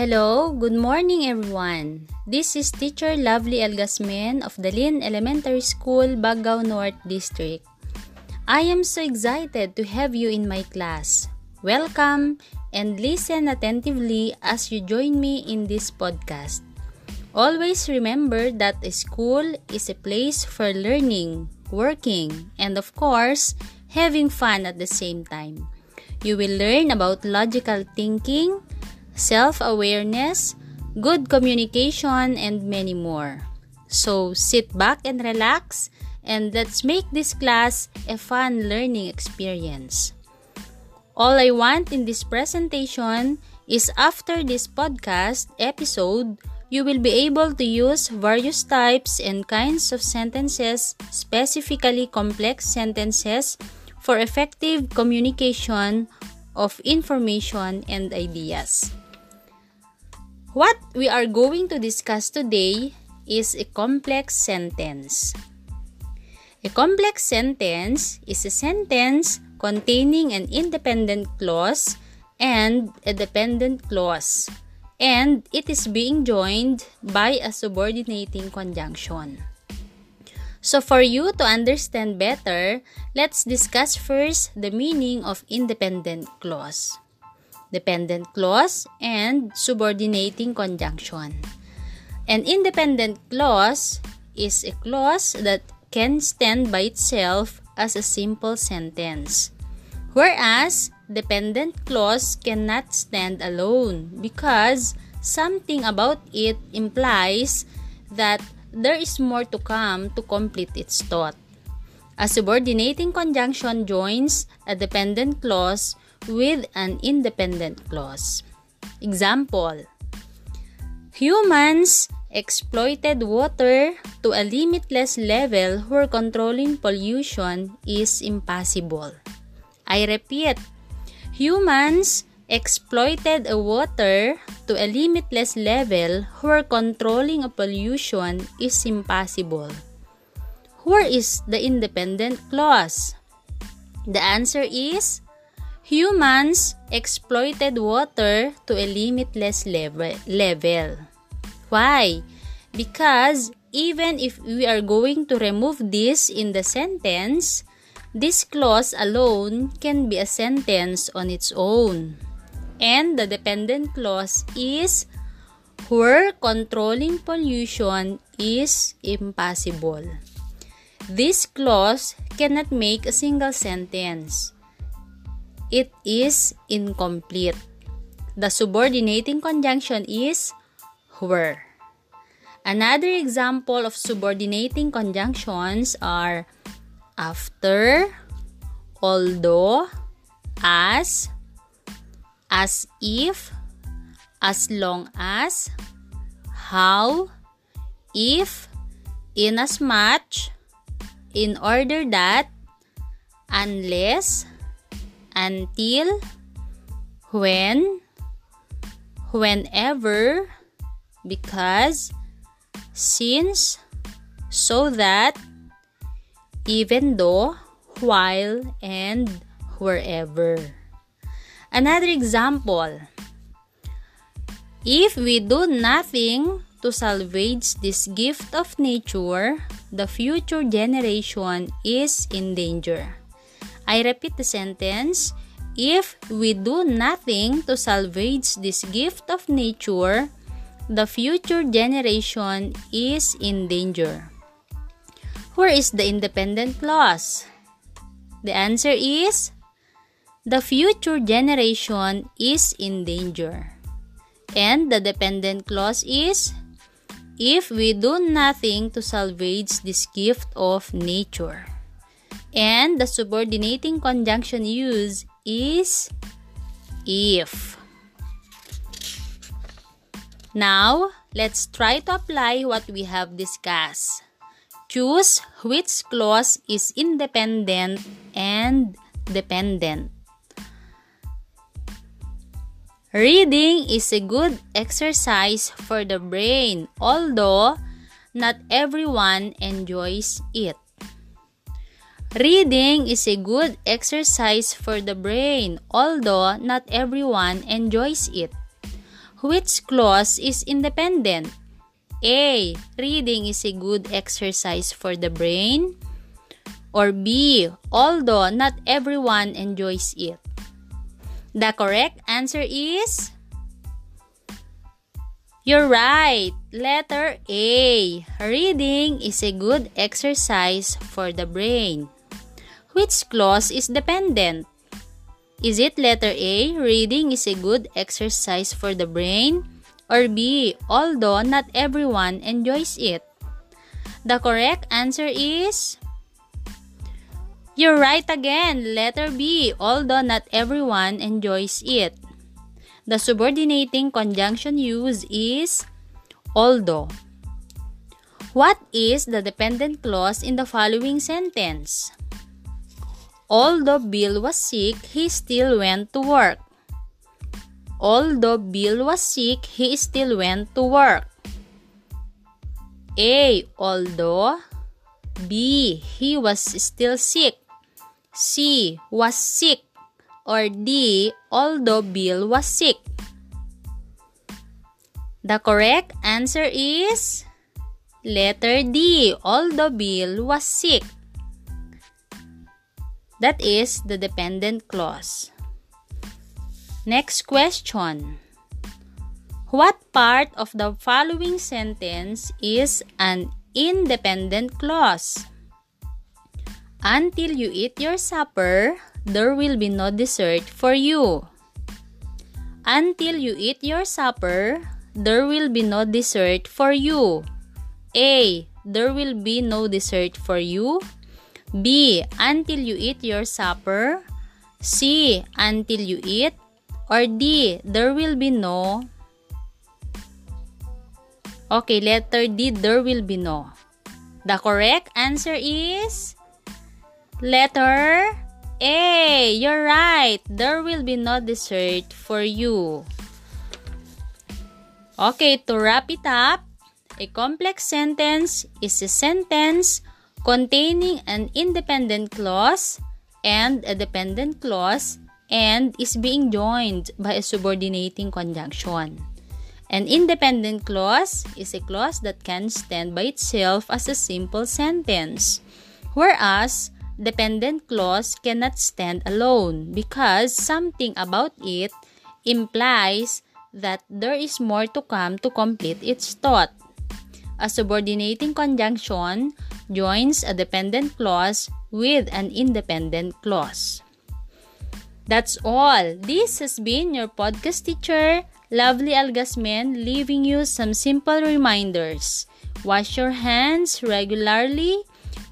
Hello, good morning everyone. This is teacher Lovely Elgasmen of Dalin Elementary School, Baggao North District. I am so excited to have you in my class. Welcome and listen attentively as you join me in this podcast. Always remember that a school is a place for learning, working, and of course, having fun at the same time. You will learn about logical thinking, self awareness, good communication, and many more. So sit back and relax, and let's make this class a fun learning experience. All I want in this presentation is after this podcast episode, you will be able to use various types and kinds of sentences, specifically complex sentences, for effective communication of information and ideas. What we are going to discuss today is a complex sentence. A complex sentence is a sentence containing an independent clause and a dependent clause, and it is being joined by a subordinating conjunction. So, for you to understand better, let's discuss first the meaning of independent clause dependent clause, and subordinating conjunction. An independent clause is a clause that can stand by itself as a simple sentence, whereas dependent clause cannot stand alone because something about it implies that there is more to come to complete its thought. A subordinating conjunction joins a dependent clause with an independent clause. Example Humans exploited water to a limitless level where controlling pollution is impossible. I repeat, humans exploited water to a limitless level where controlling pollution is impossible. Where is the independent clause? The answer is Humans exploited water to a limitless level. Why? Because even if we are going to remove this in the sentence, this clause alone can be a sentence on its own. And the dependent clause is where controlling pollution is impossible. This clause cannot make a single sentence it is incomplete. The subordinating conjunction is were. Another example of subordinating conjunctions are after, although, as, as if, as long as, how, if, inasmuch, in order that, unless, until, when, whenever, because, since, so that, even though, while, and wherever. Another example. If we do nothing to salvage this gift of nature, the future generation is in danger. I repeat the sentence. If we do nothing to salvage this gift of nature, the future generation is in danger. Where is the independent clause? The answer is the future generation is in danger. And the dependent clause is if we do nothing to salvage this gift of nature. And the subordinating conjunction used is if. Now, let's try to apply what we have discussed. Choose which clause is independent and dependent. Reading is a good exercise for the brain, although not everyone enjoys it. Reading is a good exercise for the brain, although not everyone enjoys it. Which clause is independent? A. Reading is a good exercise for the brain. Or B. Although not everyone enjoys it. The correct answer is You're right. Letter A. Reading is a good exercise for the brain. Which clause is dependent? Is it letter A, reading is a good exercise for the brain? Or B, although not everyone enjoys it? The correct answer is You're right again, letter B, although not everyone enjoys it. The subordinating conjunction use is although. What is the dependent clause in the following sentence? Although Bill was sick, he still went to work. Although Bill was sick, he still went to work. A. Although B. He was still sick. C. Was sick. Or D. Although Bill was sick. The correct answer is letter D. Although Bill was sick. That is the dependent clause. Next question. What part of the following sentence is an independent clause? Until you eat your supper, there will be no dessert for you. Until you eat your supper, there will be no dessert for you. A. There will be no dessert for you. B. Until you eat your supper. C. Until you eat. Or D. There will be no. Okay, letter D. There will be no. The correct answer is letter A. You're right. There will be no dessert for you. Okay, to wrap it up, a complex sentence is a sentence containing an independent clause and a dependent clause and is being joined by a subordinating conjunction. An independent clause is a clause that can stand by itself as a simple sentence, whereas dependent clause cannot stand alone because something about it implies that there is more to come to complete its thought. A subordinating conjunction joins a dependent clause with an independent clause. That's all. This has been your podcast teacher, Lovely Algasmen, leaving you some simple reminders. Wash your hands regularly,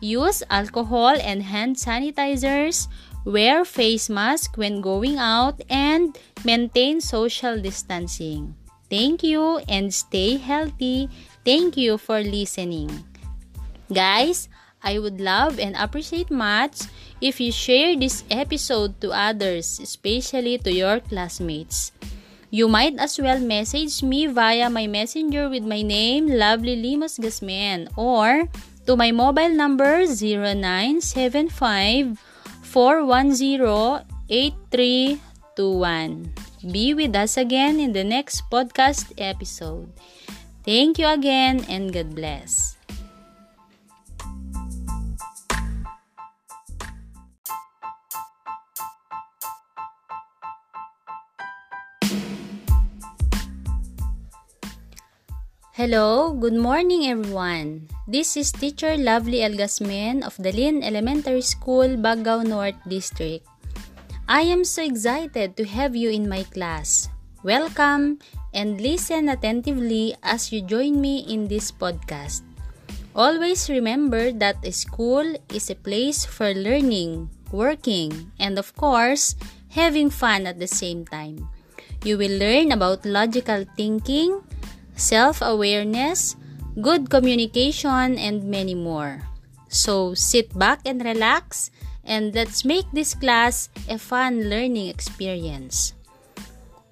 use alcohol and hand sanitizers, wear face mask when going out, and maintain social distancing. Thank you and stay healthy. Thank you for listening. Guys, I would love and appreciate much if you share this episode to others, especially to your classmates. You might as well message me via my messenger with my name, Lovely Limos Gasman, or to my mobile number 0975 410 8321. Be with us again in the next podcast episode. Thank you again and God bless. Hello, good morning everyone. This is teacher Lovely Elgasmen of Dalin Elementary School, Baggao North District. I am so excited to have you in my class. Welcome and listen attentively as you join me in this podcast. Always remember that a school is a place for learning, working, and of course, having fun at the same time. You will learn about logical thinking, self awareness, good communication, and many more. So sit back and relax, and let's make this class a fun learning experience.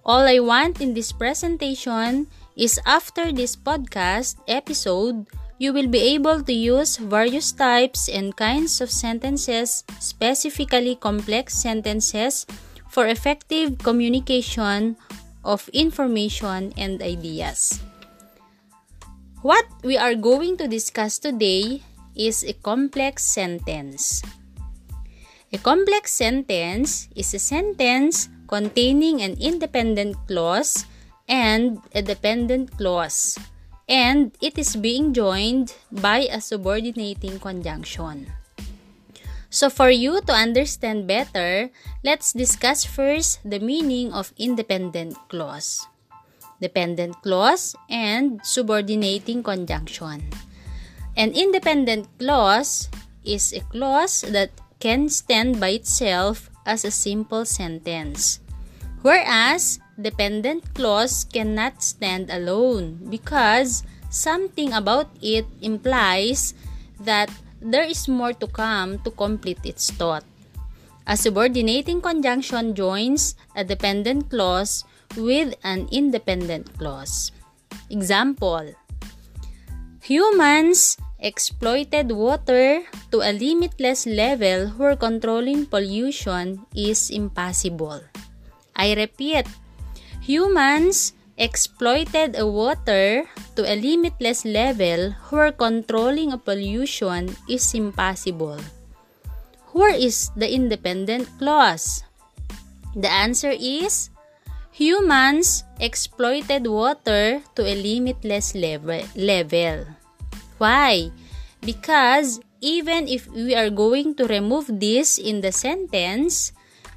All I want in this presentation is after this podcast episode, you will be able to use various types and kinds of sentences, specifically complex sentences, for effective communication of information and ideas. What we are going to discuss today is a complex sentence. A complex sentence is a sentence containing an independent clause and a dependent clause, and it is being joined by a subordinating conjunction. So for you to understand better, let's discuss first the meaning of independent clause, dependent clause, and subordinating conjunction. An independent clause is a clause that can stand by itself as a simple sentence, whereas dependent clause cannot stand alone because something about it implies that there is more to come to complete its thought. A subordinating conjunction joins a dependent clause with an independent clause. Example Humans exploited water to a limitless level where controlling pollution is impossible. I repeat, humans exploited water to a limitless level where controlling a pollution is impossible. Where is the independent clause? The answer is humans exploited water to a limitless level. Why? Because even if we are going to remove this in the sentence,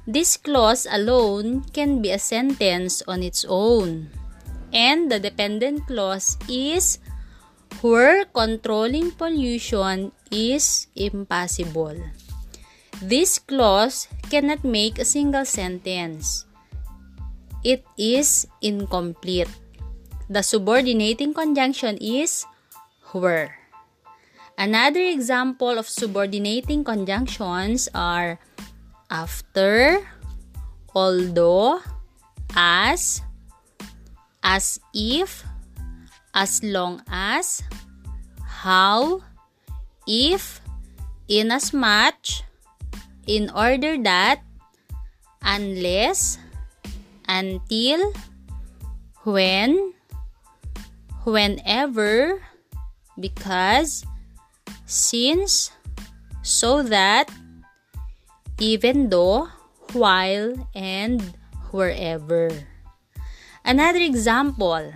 this clause alone can be a sentence on its own. And the dependent clause is where controlling pollution is impossible. This clause cannot make a single sentence. It is incomplete. The subordinating conjunction is were. Another example of subordinating conjunctions are after, although, as, as if, as long as, how, if, in as much, in order that, unless, until, when, whenever, because, since, so that, even though, while, and wherever. Another example.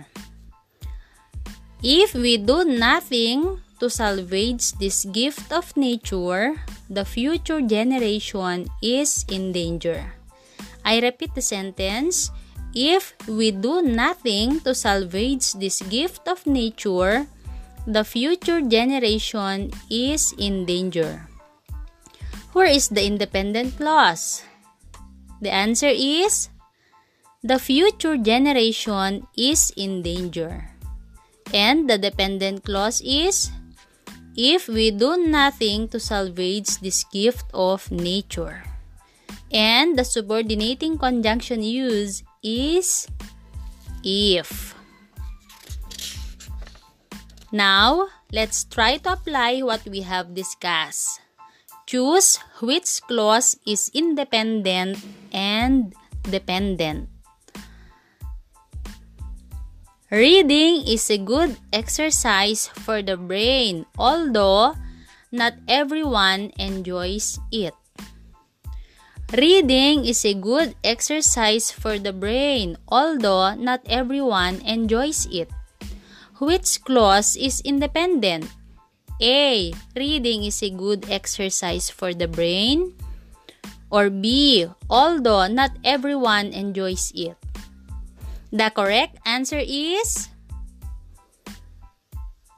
If we do nothing to salvage this gift of nature, the future generation is in danger. I repeat the sentence. If we do nothing to salvage this gift of nature, the future generation is in danger. Where is the independent clause? The answer is the future generation is in danger. And the dependent clause is if we do nothing to salvage this gift of nature. And the subordinating conjunction used is if. Now, let's try to apply what we have discussed. Choose which clause is independent and dependent. Reading is a good exercise for the brain, although not everyone enjoys it. Reading is a good exercise for the brain, although not everyone enjoys it. Which clause is independent? A. Reading is a good exercise for the brain. Or B. Although not everyone enjoys it. The correct answer is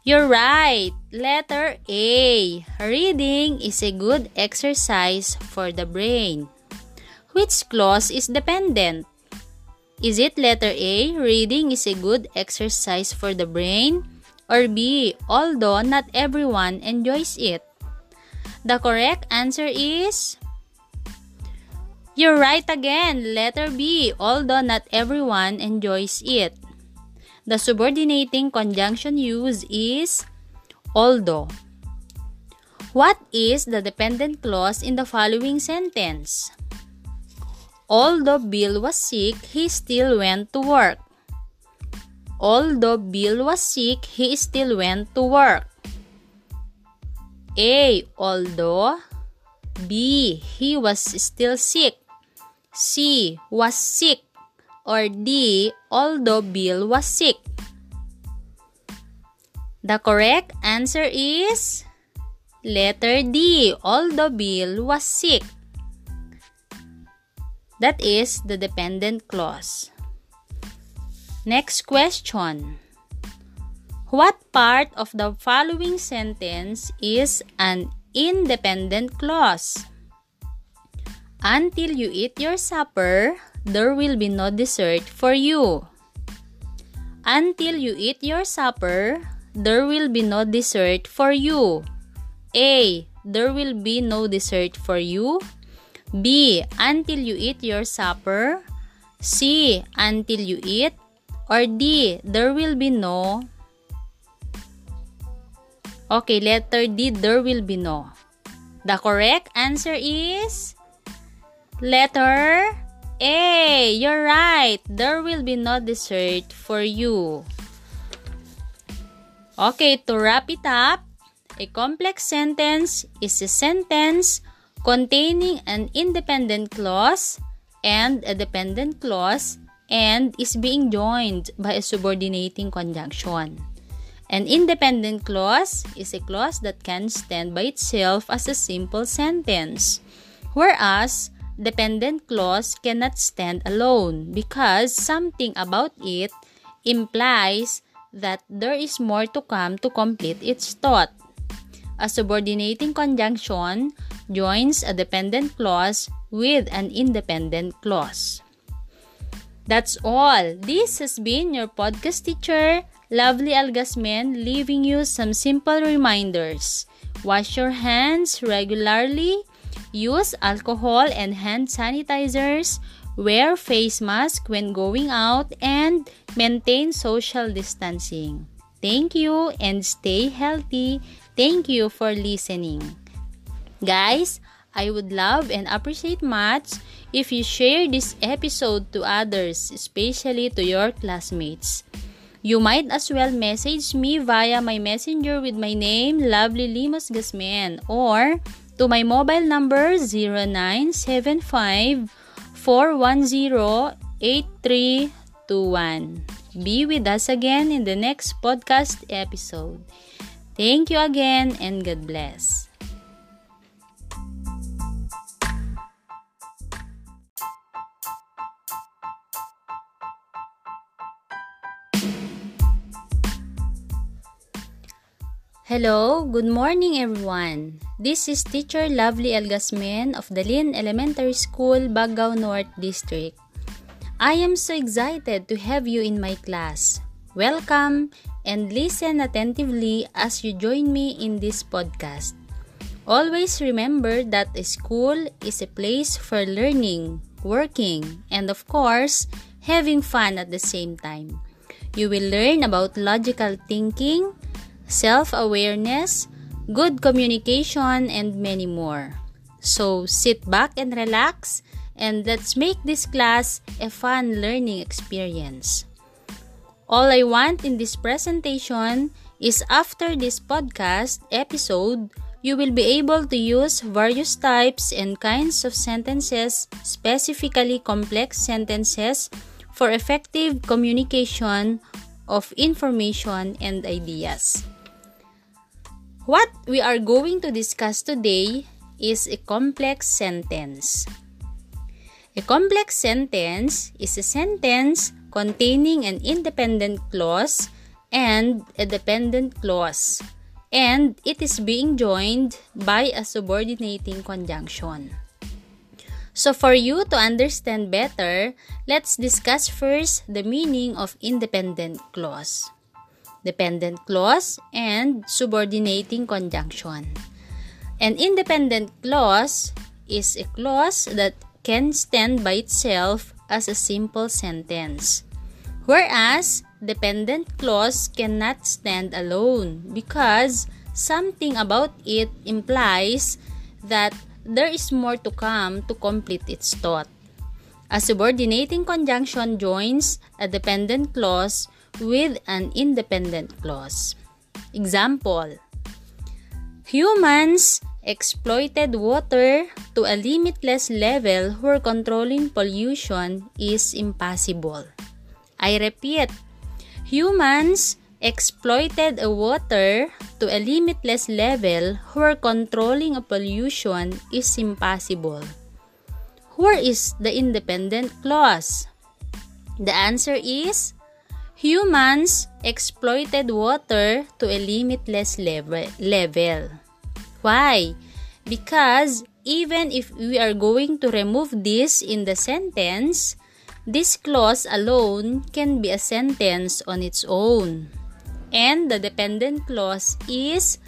You're right. Letter A. Reading is a good exercise for the brain. Which clause is dependent? Is it letter A, reading is a good exercise for the brain? Or B, although not everyone enjoys it? The correct answer is You're right again, letter B, although not everyone enjoys it. The subordinating conjunction used is although. What is the dependent clause in the following sentence? Although Bill was sick, he still went to work. Although Bill was sick, he still went to work. A. Although B. He was still sick. C. Was sick. Or D. Although Bill was sick. The correct answer is letter D. Although Bill was sick. That is the dependent clause. Next question. What part of the following sentence is an independent clause? Until you eat your supper, there will be no dessert for you. Until you eat your supper, there will be no dessert for you. A. There will be no dessert for you. B. Until you eat your supper. C. Until you eat. Or D. There will be no. Okay, letter D. There will be no. The correct answer is letter A. You're right. There will be no dessert for you. Okay, to wrap it up, a complex sentence is a sentence containing an independent clause and a dependent clause and is being joined by a subordinating conjunction. An independent clause is a clause that can stand by itself as a simple sentence, whereas dependent clause cannot stand alone because something about it implies that there is more to come to complete its thought. A subordinating conjunction joins a dependent clause with an independent clause. That's all. This has been your podcast teacher, Lovely Algasmen, leaving you some simple reminders. Wash your hands regularly, use alcohol and hand sanitizers, wear face mask when going out, and maintain social distancing. Thank you and stay healthy. Thank you for listening. Guys, I would love and appreciate much if you share this episode to others, especially to your classmates. You might as well message me via my messenger with my name, Lovely Limos Gasman, or to my mobile number 0975 410 Be with us again in the next podcast episode. Thank you again and God bless. Hello, good morning everyone. This is teacher Lovely Algasmen of Dalin Elementary School, Bagao North District. I am so excited to have you in my class. Welcome and listen attentively as you join me in this podcast. Always remember that school is a place for learning, working, and of course, having fun at the same time. You will learn about logical thinking, self awareness, good communication, and many more. So sit back and relax and let's make this class a fun learning experience. All I want in this presentation is after this podcast episode, you will be able to use various types and kinds of sentences, specifically complex sentences, for effective communication of information and ideas. What we are going to discuss today is a complex sentence. A complex sentence is a sentence containing an independent clause and a dependent clause, and it is being joined by a subordinating conjunction. So, for you to understand better, let's discuss first the meaning of independent clause, dependent clause, and subordinating conjunction. An independent clause is a clause that can stand by itself as a simple sentence. Whereas, dependent clause cannot stand alone because something about it implies that there is more to come to complete its thought. A subordinating conjunction joins a dependent clause with an independent clause. Example Humans exploited water to a limitless level where controlling pollution is impossible. I repeat, humans exploited water to a limitless level where controlling a pollution is impossible. Where is the independent clause? The answer is humans exploited water to a limitless level. Why? Because even if we are going to remove this in the sentence, this clause alone can be a sentence on its own. And the dependent clause is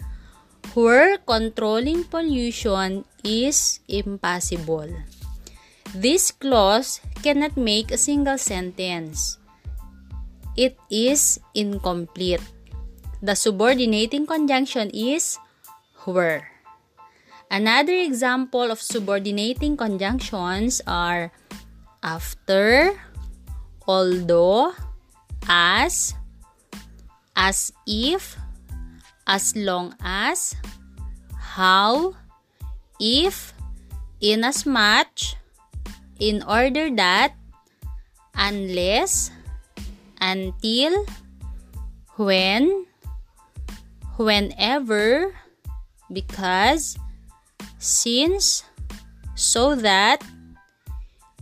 where controlling pollution is impossible. This clause cannot make a single sentence. It is incomplete. The subordinating conjunction is where. Another example of subordinating conjunctions are after, although, as, as if, as long as, how, if, in as much, in order that, unless, until, when, whenever, because, since, so that,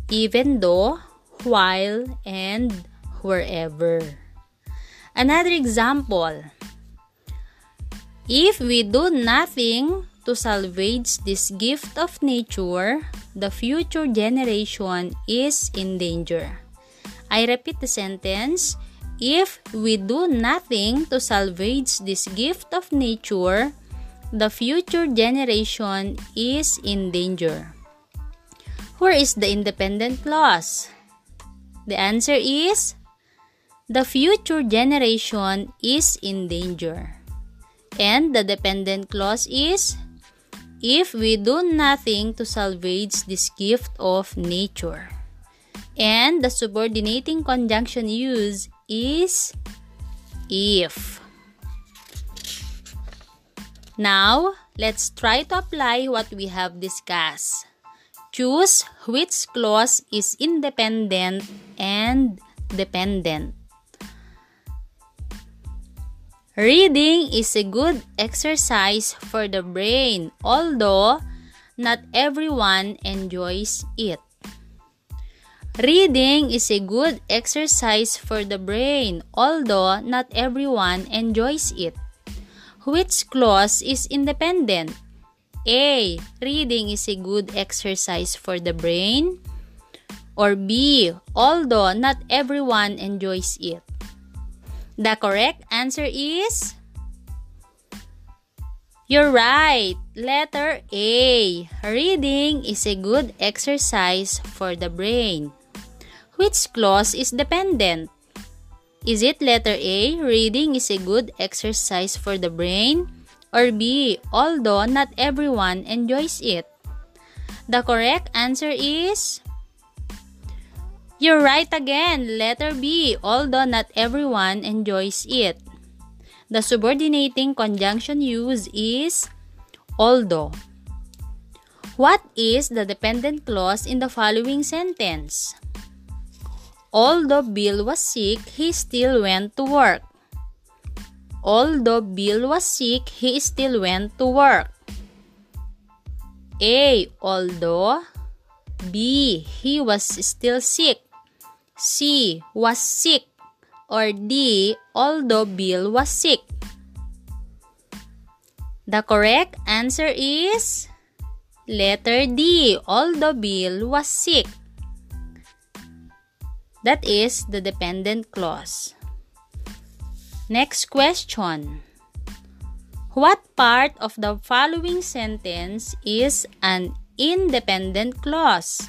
even though, while, and wherever. Another example. If we do nothing to salvage this gift of nature, the future generation is in danger. I repeat the sentence. If we do nothing to salvage this gift of nature, the future generation is in danger. Where is the independent clause? The answer is the future generation is in danger. And the dependent clause is if we do nothing to salvage this gift of nature. And the subordinating conjunction used is if. Now, let's try to apply what we have discussed. Choose which clause is independent and dependent. Reading is a good exercise for the brain, although not everyone enjoys it. Reading is a good exercise for the brain, although not everyone enjoys it. Which clause is independent? A. Reading is a good exercise for the brain. Or B. Although not everyone enjoys it. The correct answer is You're right. Letter A. Reading is a good exercise for the brain. Which clause is dependent? Is it letter A? Reading is a good exercise for the brain. Or B. Although not everyone enjoys it. The correct answer is you're right again. Letter B. Although not everyone enjoys it. The subordinating conjunction used is although. What is the dependent clause in the following sentence? Although Bill was sick, he still went to work. Although Bill was sick, he still went to work. A. Although B. He was still sick. C was sick or D although Bill was sick? The correct answer is letter D although Bill was sick. That is the dependent clause. Next question. What part of the following sentence is an independent clause?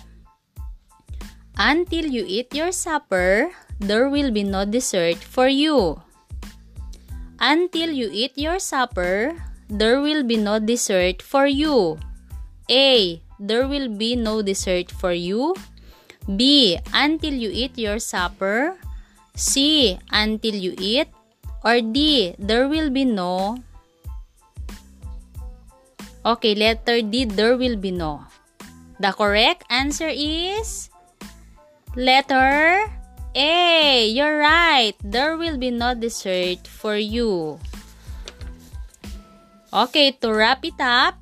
Until you eat your supper, there will be no dessert for you. Until you eat your supper, there will be no dessert for you. A. There will be no dessert for you. B. Until you eat your supper. C. Until you eat. Or D. There will be no. Okay, letter D. There will be no. The correct answer is letter A. You're right. There will be no dessert for you. Okay, to wrap it up,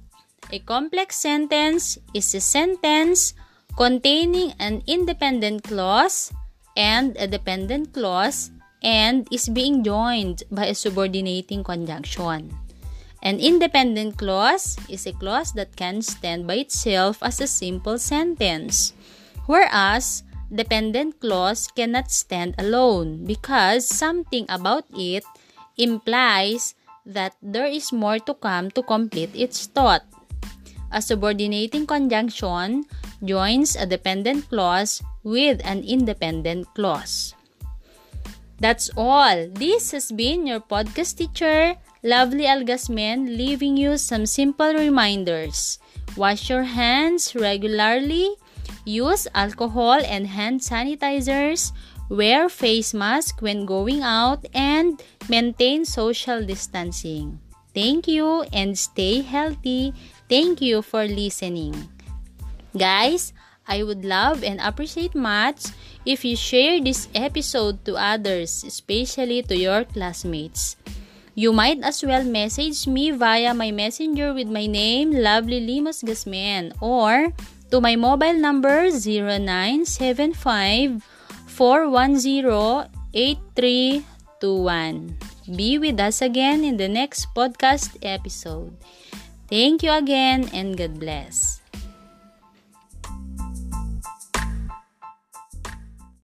a complex sentence is a sentence containing an independent clause and a dependent clause and is being joined by a subordinating conjunction. An independent clause is a clause that can stand by itself as a simple sentence, whereas dependent clause cannot stand alone because something about it implies that there is more to come to complete its thought. A subordinating conjunction joins a dependent clause with an independent clause. That's all. This has been your podcast teacher, Lovely Algasmen, leaving you some simple reminders. Wash your hands regularly, use alcohol and hand sanitizers, wear face mask when going out, and maintain social distancing. Thank you and stay healthy. Thank you for listening. Guys, I would love and appreciate much if you share this episode to others, especially to your classmates. You might as well message me via my messenger with my name, Lovely Limos Gasman, or to my mobile number 0975 410 8321. Be with us again in the next podcast episode. Thank you again and God bless.